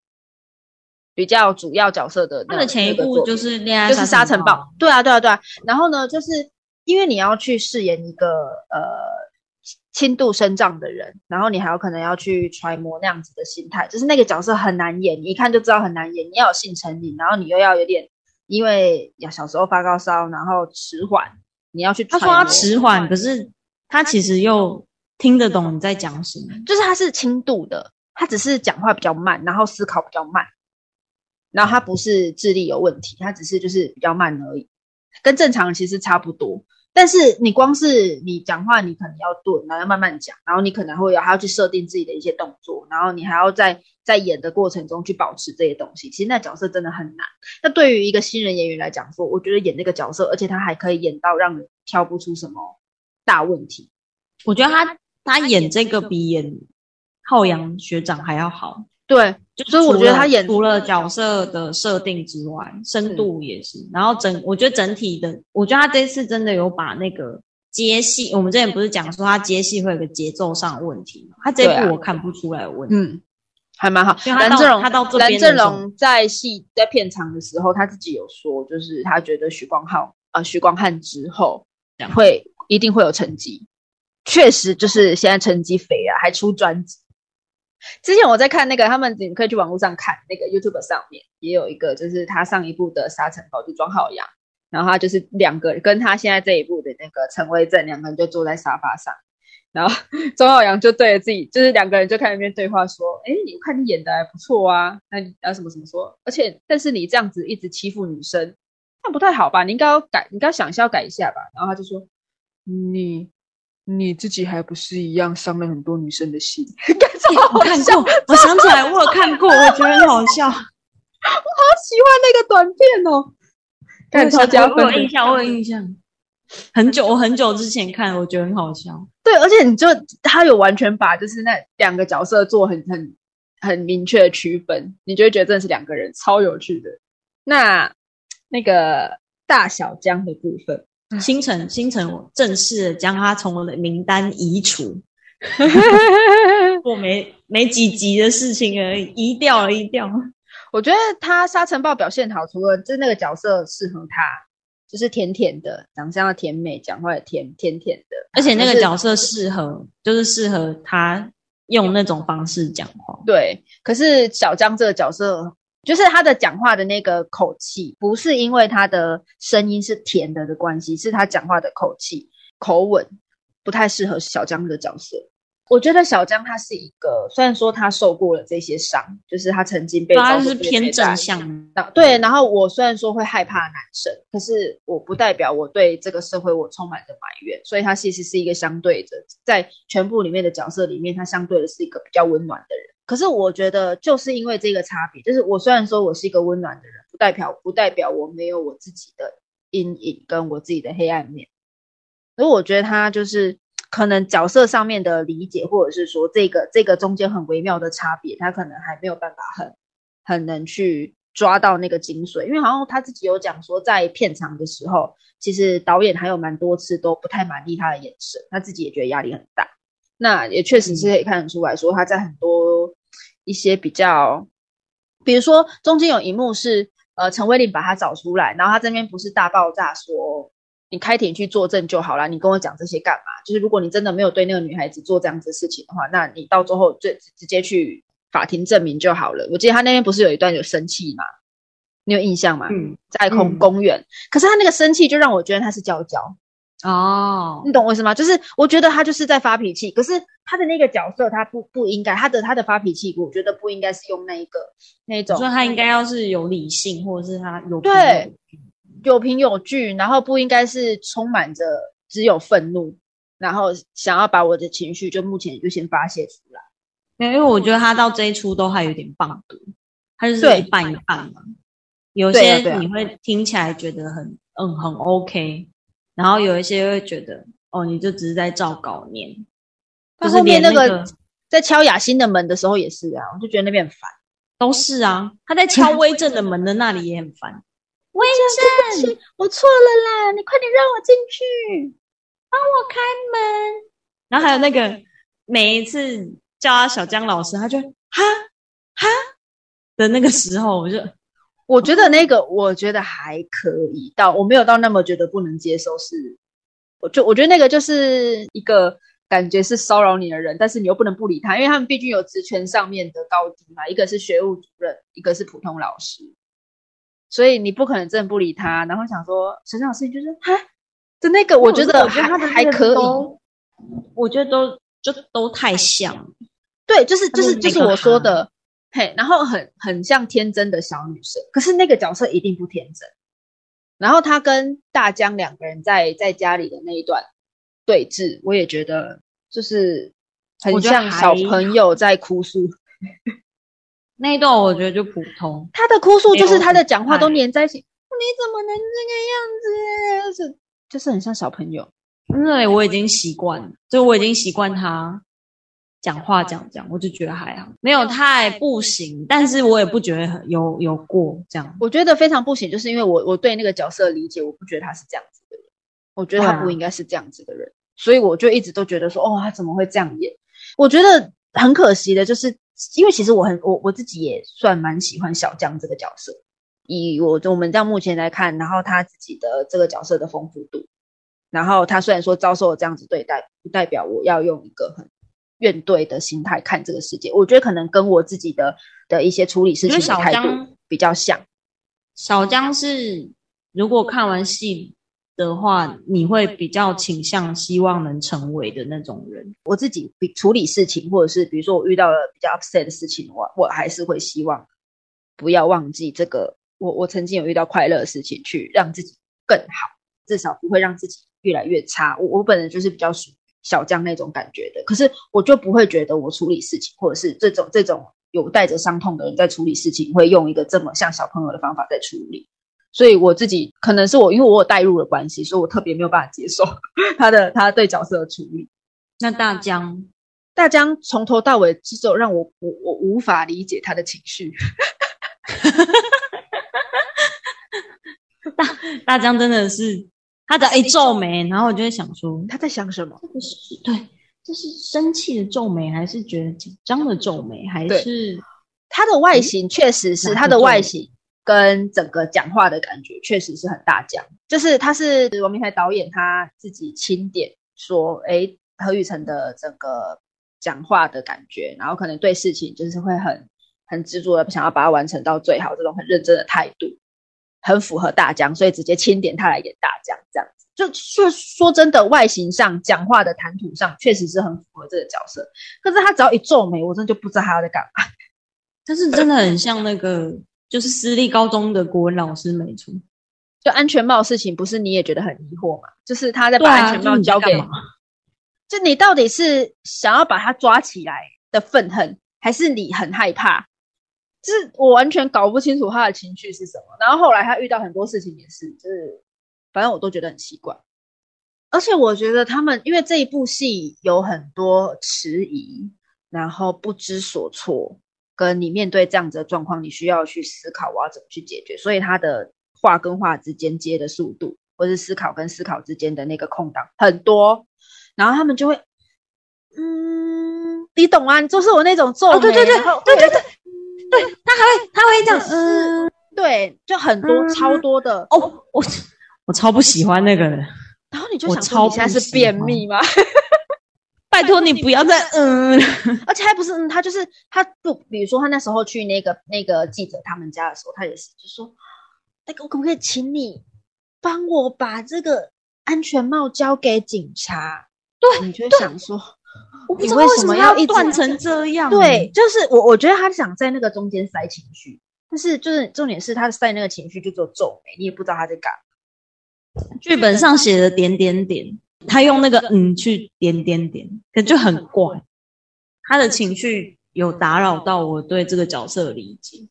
比较主要角色的，他的前一部就是恋爱，就是沙尘暴。对啊，对啊，对啊。然后呢，就是因为你要去饰演一个呃轻度生障的人，然后你还有可能要去揣摩那样子的心态，就是那个角色很难演，你一看就知道很难演。你要有性成瘾，然后你又要有点，因为要小时候发高烧，然后迟缓，你要去。他说他迟缓，可是他其实又听得懂你在讲什么，就是他是轻度的，他只是讲话比较慢，然后思考比较慢。然后他不是智力有问题，他只是就是比较慢而已，跟正常人其实差不多。但是你光是你讲话，你可能要顿，然后要慢慢讲，然后你可能会有还要去设定自己的一些动作，然后你还要在在演的过程中去保持这些东西。其实那角色真的很难。那对于一个新人演员来讲说，我觉得演那个角色，而且他还可以演到让人挑不出什么大问题。我觉得他他演这个比演浩洋学长还要好。对，所以我觉得他演除了角色的设定之外，深度也是。然后整，我觉得整体的，我觉得他这次真的有把那个接戏，我们之前不是讲说他接戏会有个节奏上的问题吗？他这部我看不出来问题，嗯，还蛮好。蓝正龙，他到蓝正龙在戏在片场的时候，他自己有说，就是他觉得徐光浩呃徐光汉之后会一定会有成绩，确实就是现在成绩肥啊，还出专辑。之前我在看那个，他们你可以去网络上看那个 YouTube 上面也有一个，就是他上一部的沙尘暴就庄浩洋，然后他就是两个跟他现在这一部的那个陈威正两个人就坐在沙发上，然后庄浩洋就对着自己，就是两个人就看那边对话说：“哎，你看你演的还不错啊，那你啊什么什么说，而且但是你这样子一直欺负女生，那不太好吧？你应该要改，你应该想一下要改一下吧。”然后他就说：“你。”你自己还不是一样伤了很多女生的心？我看过，我想起来，我有看过，我觉得很好笑。我好喜欢那个短片哦，看超加分。我有印象，我有印象。很久，我很久之前看，我觉得很好笑。对，而且你就他有完全把就是那两个角色做很很很明确的区分，你就会觉得真的是两个人，超有趣的。那那个大小江的部分。星辰，星辰正式将他从我的名单移除，我没没几集的事情而已，移掉了，移掉。我觉得他沙尘暴表现好，除了就是那个角色适合他，就是甜甜的，长相要甜美，讲话也甜甜甜的，而且那个角色适合，就是适合他用那种方式讲话。对，可是小江这个角色。就是他的讲话的那个口气，不是因为他的声音是甜的的关系，是他讲话的口气口吻不太适合小江的角色。我觉得小江他是一个，虽然说他受过了这些伤，就是他曾经被他是偏正向的，对。然后我虽然说会害怕男生，可是我不代表我对这个社会我充满着埋怨，所以他其实是一个相对的，在全部里面的角色里面，他相对的是一个比较温暖的人。可是我觉得，就是因为这个差别，就是我虽然说我是一个温暖的人，不代表不代表我没有我自己的阴影跟我自己的黑暗面。所以我觉得他就是可能角色上面的理解，或者是说这个这个中间很微妙的差别，他可能还没有办法很很能去抓到那个精髓，因为好像他自己有讲说，在片场的时候，其实导演还有蛮多次都不太满意他的眼神，他自己也觉得压力很大。那也确实是可以看得出来说，他在很多一些比较，比如说中间有一幕是，呃，陈威林把他找出来，然后他这边不是大爆炸说。你开庭去作证就好了，你跟我讲这些干嘛？就是如果你真的没有对那个女孩子做这样子的事情的话，那你到最后就直接去法庭证明就好了。我记得他那天不是有一段有生气吗？你有印象吗？嗯，在空公园，可是他那个生气就让我觉得他是娇娇哦，你懂我意思吗？就是我觉得他就是在发脾气，可是他的那个角色他不不应该，他的他的发脾气，我觉得不应该是用那一个那种，所以他应该要是有理性，或者是他有对。有凭有据，然后不应该是充满着只有愤怒，然后想要把我的情绪就目前就先发泄出来。因为我觉得他到这一出都还有点棒读，他就是一半一半嘛。有些你会听起来觉得很嗯很 OK，然后有一些会觉得哦你就只是在照稿念。他后面那个在敲雅欣的门的时候也是啊，我就觉得那边很烦。都是啊，他在敲威震的门的那里也很烦。威震，我错了啦！你快点让我进去，帮我开门。然后还有那个每一次叫他小江老师，他就哈哈的那个时候，我就我觉得那个我觉得还可以，到我没有到那么觉得不能接受。是，我就我觉得那个就是一个感觉是骚扰你的人，但是你又不能不理他，因为他们毕竟有职权上面的高低嘛，一个是学务主任，一个是普通老师。所以你不可能真的不理他，然后想说小江老师，你就是哈的那个，我觉得还还可以，我觉得都就都太像，对，就是就是就是我说的，嘿，然后很很像天真的小女生，可是那个角色一定不天真。然后他跟大江两个人在在家里的那一段对峙，我也觉得就是很像小朋友在哭诉。那一段我觉得就普通，他的哭诉就是他的讲话都黏在一起，你怎么能这个样子？是就是很像小朋友。因为我已经习惯，就我已经习惯他讲话讲讲，我就觉得还好，没有太不行，但是我也不觉得有有过这样。我觉得非常不行，就是因为我我对那个角色理解，我不觉得他是这样子的人，我觉得他不应该是这样子的人，所以我就一直都觉得说，哦，他怎么会这样演？我觉得很可惜的，就是。因为其实我很我我自己也算蛮喜欢小江这个角色，以我我们这样目前来看，然后他自己的这个角色的丰富度，然后他虽然说遭受了这样子对待，不代表我要用一个很怨怼的心态看这个世界。我觉得可能跟我自己的的一些处理事情的态度比较像。小江是如果看完戏。的话，你会比较倾向希望能成为的那种人。我自己处理事情，或者是比如说我遇到了比较 upset 的事情，我我还是会希望不要忘记这个。我我曾经有遇到快乐的事情，去让自己更好，至少不会让自己越来越差。我我本人就是比较属小将那种感觉的，可是我就不会觉得我处理事情，或者是这种这种有带着伤痛的人在处理事情，会用一个这么像小朋友的方法在处理。所以我自己可能是我，因为我有代入的关系，所以我特别没有办法接受 他的他对角色的处理。那大江，大江从头到尾只有让我我我无法理解他的情绪。大大江真的是他的一皱眉，然后我就会想说他在想什么？这是对，这是生气的皱眉，还是觉得紧张的皱眉？还是他的外形确实是他的外形。跟整个讲话的感觉确实是很大讲，就是他是王明台导演他自己钦点说，哎，何雨辰的整个讲话的感觉，然后可能对事情就是会很很执着的想要把它完成到最好，这种很认真的态度，很符合大江，所以直接钦点他来演大江这样子。就说说真的，外形上、讲话的谈吐上，确实是很符合这个角色。可是他只要一皱眉，我真的就不知道他要在干嘛。但是真的很像那个。就是私立高中的国文老师没错，就安全帽事情，不是你也觉得很疑惑吗？就是他在把安全帽交给，就你到底是想要把他抓起来的愤恨，还是你很害怕？就是我完全搞不清楚他的情绪是什么。然后后来他遇到很多事情也是，就是反正我都觉得很奇怪。而且我觉得他们因为这一部戏有很多迟疑，然后不知所措。跟你面对这样子的状况，你需要去思考我要怎么去解决。所以他的话跟话之间接的速度，或是思考跟思考之间的那个空档很多，然后他们就会，嗯，你懂啊？就是我那种皱眉，对对对对对对，对他还会他会这样，嗯，对，就很多超多的哦，我我超不喜欢那个人。然后你就想，你现在是便秘吗？拜托你不要再嗯，而且还不是嗯，他就是他不，比如说他那时候去那个那个记者他们家的时候，他也是就说，那个我可不可以请你帮我把这个安全帽交给警察？对，你就想说，你为什么要断成这样？对，就是我我觉得他想在那个中间塞情绪，但是就是重点是他塞那个情绪就做皱眉，你也不知道他在干。剧本上写的点点点，他用那个嗯去点点点，可就很怪。他的情绪有打扰到我对这个角色的理解，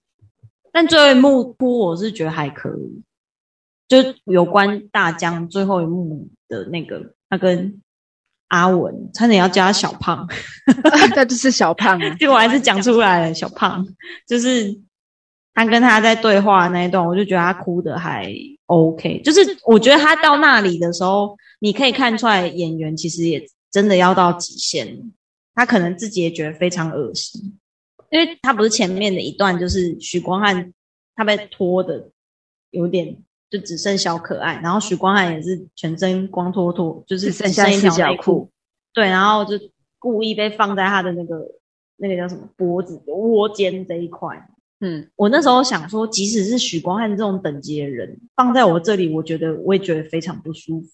但最后一幕哭我是觉得还可以。就有关大江最后一幕的那个，他跟阿文差点要叫他小胖，那就是小胖，结果还是讲出来了。小胖就是他跟他在对话那一段，我就觉得他哭的还。OK，就是我觉得他到那里的时候，你可以看出来演员其实也真的要到极限，他可能自己也觉得非常恶心，因为他不是前面的一段就是许光汉他被拖的有点就只剩小可爱，然后许光汉也是全身光脱脱，就是剩下一条内裤，对，然后就故意被放在他的那个那个叫什么脖子窝肩这一块。嗯，我那时候想说，即使是许光汉这种等级的人放在我这里，我觉得我也觉得非常不舒服。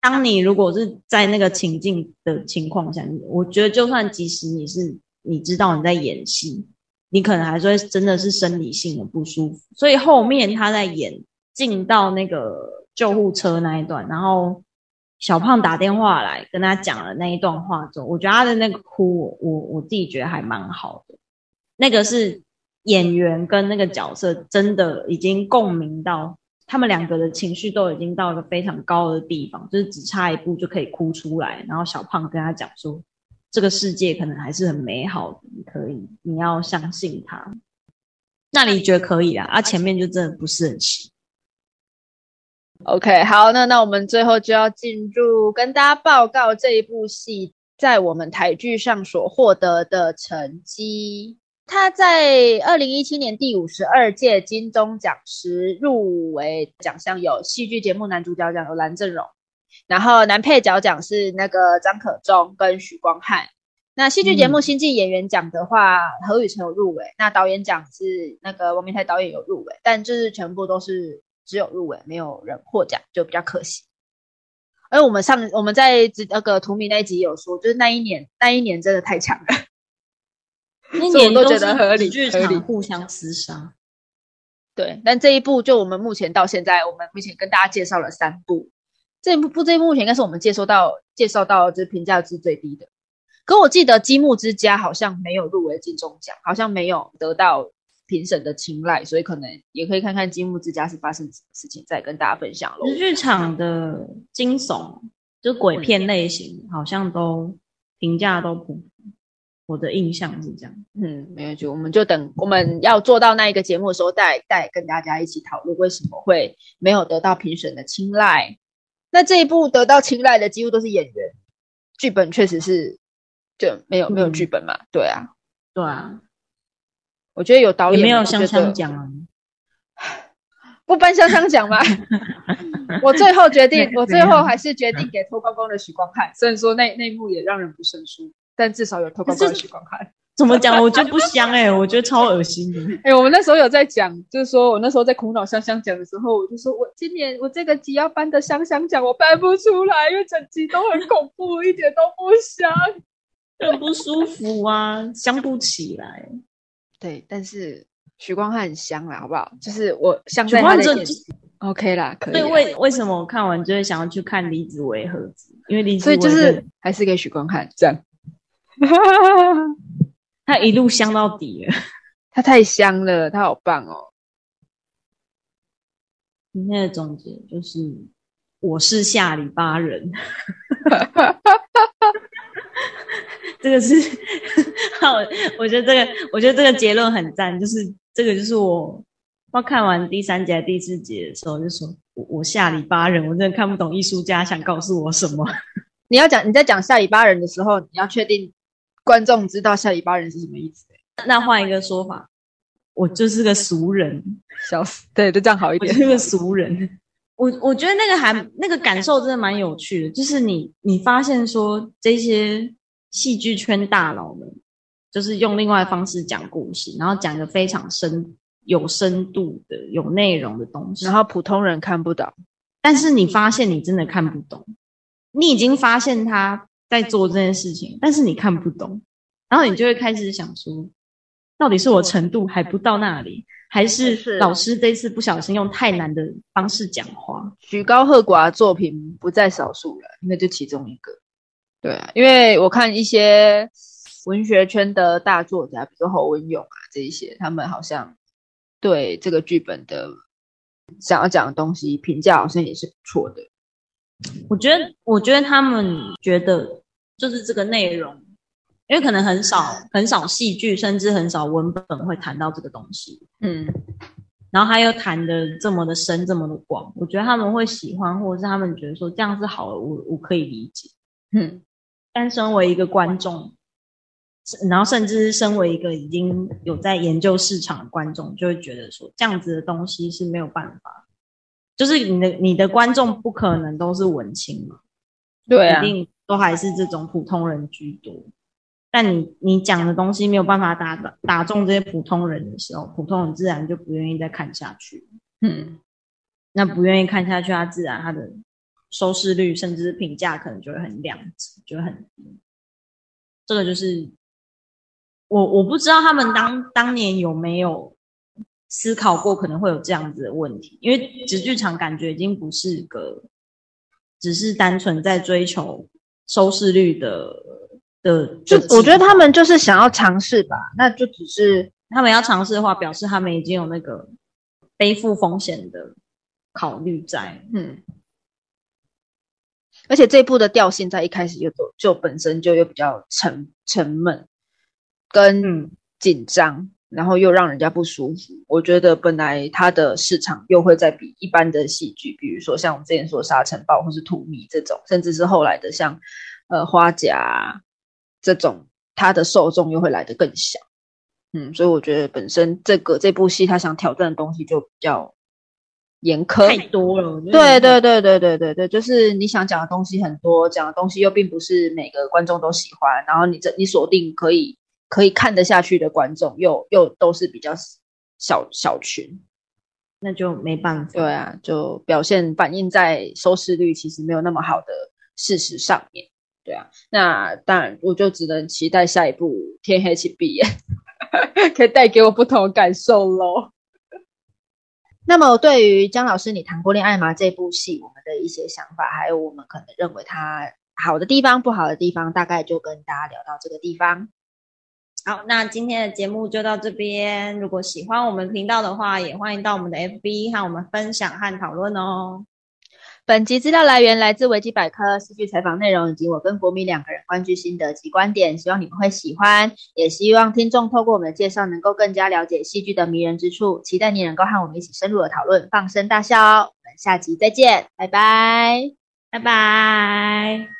当你如果是在那个情境的情况下，我觉得就算即使你是你知道你在演戏，你可能还是会真的是生理性的不舒服。所以后面他在演进到那个救护车那一段，然后小胖打电话来跟他讲了那一段话之后，我觉得他的那个哭，我我自己觉得还蛮好的。那个是。演员跟那个角色真的已经共鸣到，他们两个的情绪都已经到一个非常高的地方，就是只差一步就可以哭出来。然后小胖跟他讲说：“这个世界可能还是很美好的，你可以，你要相信他。”那你觉得可以啊？啊，前面就真的不是很行。OK，好，那那我们最后就要进入跟大家报告这一部戏在我们台剧上所获得的成绩。他在二零一七年第五十二届金钟奖时入围奖项有戏剧节目男主角奖有蓝正荣，然后男配角奖是那个张可忠跟许光汉。那戏剧节目新晋演员奖的话，何雨辰有入围。那导演奖是那个王明台导演有入围，但就是全部都是只有入围，没有人获奖，就比较可惜。而我们上我们在那个图米那一集有说，就是那一年那一年真的太强了。那年都觉得合理，合理互相厮杀。对，但这一部就我们目前到现在，我们目前跟大家介绍了三部，这一部不这一部目前应该是我们介绍到介绍到就是评价是最低的。可我记得《积木之家》好像没有入围金钟奖，好像没有得到评审的青睐，所以可能也可以看看《积木之家》是发生什么事情，再跟大家分享喽。剧场的惊悚就鬼片类型，好像都评价都不。我的印象是这样，嗯，没有就我们就等我们要做到那一个节目的时候，再再跟大家一起讨论为什么会没有得到评审的青睐。那这一部得到青睐的几乎都是演员，剧本确实是就没有没有剧本嘛？对啊，对啊，我觉得有导演没有香香奖啊，不颁香香奖吗？我最后决定，我最后还是决定给脱光光的许光汉，虽然说那那幕也让人不胜舒。但至少有偷光光的许光汉，怎么讲？我觉得不香哎，我觉得超恶心的。哎，我们那时候有在讲，就是说我那时候在苦恼香香奖的时候，我就说我今年我这个集要颁的香香奖，我颁不出来，因为整集都很恐怖，一点都不香，很不舒服啊，香不起来。对，但是许光汉很香啦，好不好？就是我香在他的眼睛，OK 啦，可以。对，为为什么我看完就会想要去看李子维盒子？因为李子维，所以就是还是给许光汉这样。他一路香到底了，他太香了，他好棒哦！今天的总结就是，我是下里巴人，这个是，我我觉得这个，我觉得这个结论很赞，就是这个就是我，我看完第三节、第四节的时候，就说我我下里巴人，我真的看不懂艺术家想告诉我什么。你要讲你在讲下里巴人的时候，你要确定观众知道下里巴人是什么意思。那换一个说法，我就是个俗人，笑死。对，就这样好一点。我是个俗人。我我觉得那个还那个感受真的蛮有趣的，就是你你发现说这些戏剧圈大佬们，就是用另外方式讲故事，然后讲的非常深有深度的有内容的东西，然后普通人看不懂，但是你发现你真的看不懂，你已经发现他在做这件事情，但是你看不懂，然后你就会开始想说，到底是我程度还不到那里。还是老师这次不小心用太难的方式讲话，曲高和寡的作品不在少数了，那就其中一个。对啊，因为我看一些文学圈的大作家，比如说侯文勇啊这一些，他们好像对这个剧本的想要讲的东西评价好像也是不错的。我觉得，我觉得他们觉得就是这个内容。因为可能很少很少戏剧，甚至很少文本会谈到这个东西，嗯，然后他又谈的这么的深，这么的广，我觉得他们会喜欢，或者是他们觉得说这样是好的，我我可以理解，嗯，但身为一个观众，然后甚至是身为一个已经有在研究市场的观众，就会觉得说这样子的东西是没有办法，就是你的你的观众不可能都是文青嘛，对啊，一定都还是这种普通人居多。但你你讲的东西没有办法打打中这些普通人的时候，普通人自然就不愿意再看下去。嗯，那不愿意看下去，他自然他的收视率甚至是评价可能就会很两极，就会很低。这个就是我我不知道他们当当年有没有思考过可能会有这样子的问题，因为直剧场感觉已经不是个只是单纯在追求收视率的。的，就我觉得他们就是想要尝试吧，那就只是他们要尝试的话，表示他们已经有那个背负风险的考虑在，嗯。而且这部的调性在一开始就就本身就又比较沉沉闷，跟紧张，然后又让人家不舒服。我觉得本来它的市场又会在比一般的戏剧，比如说像我们之前说《沙尘暴》或是《土迷》这种，甚至是后来的像呃《花甲》。这种它的受众又会来得更小，嗯，所以我觉得本身这个这部戏他想挑战的东西就比较严苛太多了。对对对对对对对，就是你想讲的东西很多，讲的东西又并不是每个观众都喜欢，然后你这你锁定可以可以看得下去的观众又又都是比较小小群，那就没办法。对啊，就表现反映在收视率其实没有那么好的事实上面。对啊，那当然我就只能期待下一部《天黑请闭眼》可以带给我不同的感受喽。那么对于姜老师，你谈过恋爱吗？这部戏我们的一些想法，还有我们可能认为它好的地方、不好的地方，大概就跟大家聊到这个地方。好，那今天的节目就到这边。如果喜欢我们频道的话，也欢迎到我们的 FB 和我们分享和讨论哦。本集资料来源来自维基百科、戏剧采访内容以及我跟国米两个人观剧心得及观点，希望你们会喜欢，也希望听众透过我们的介绍能够更加了解戏剧的迷人之处。期待你能够和我们一起深入的讨论，放声大笑。我们下集再见，拜拜，拜拜。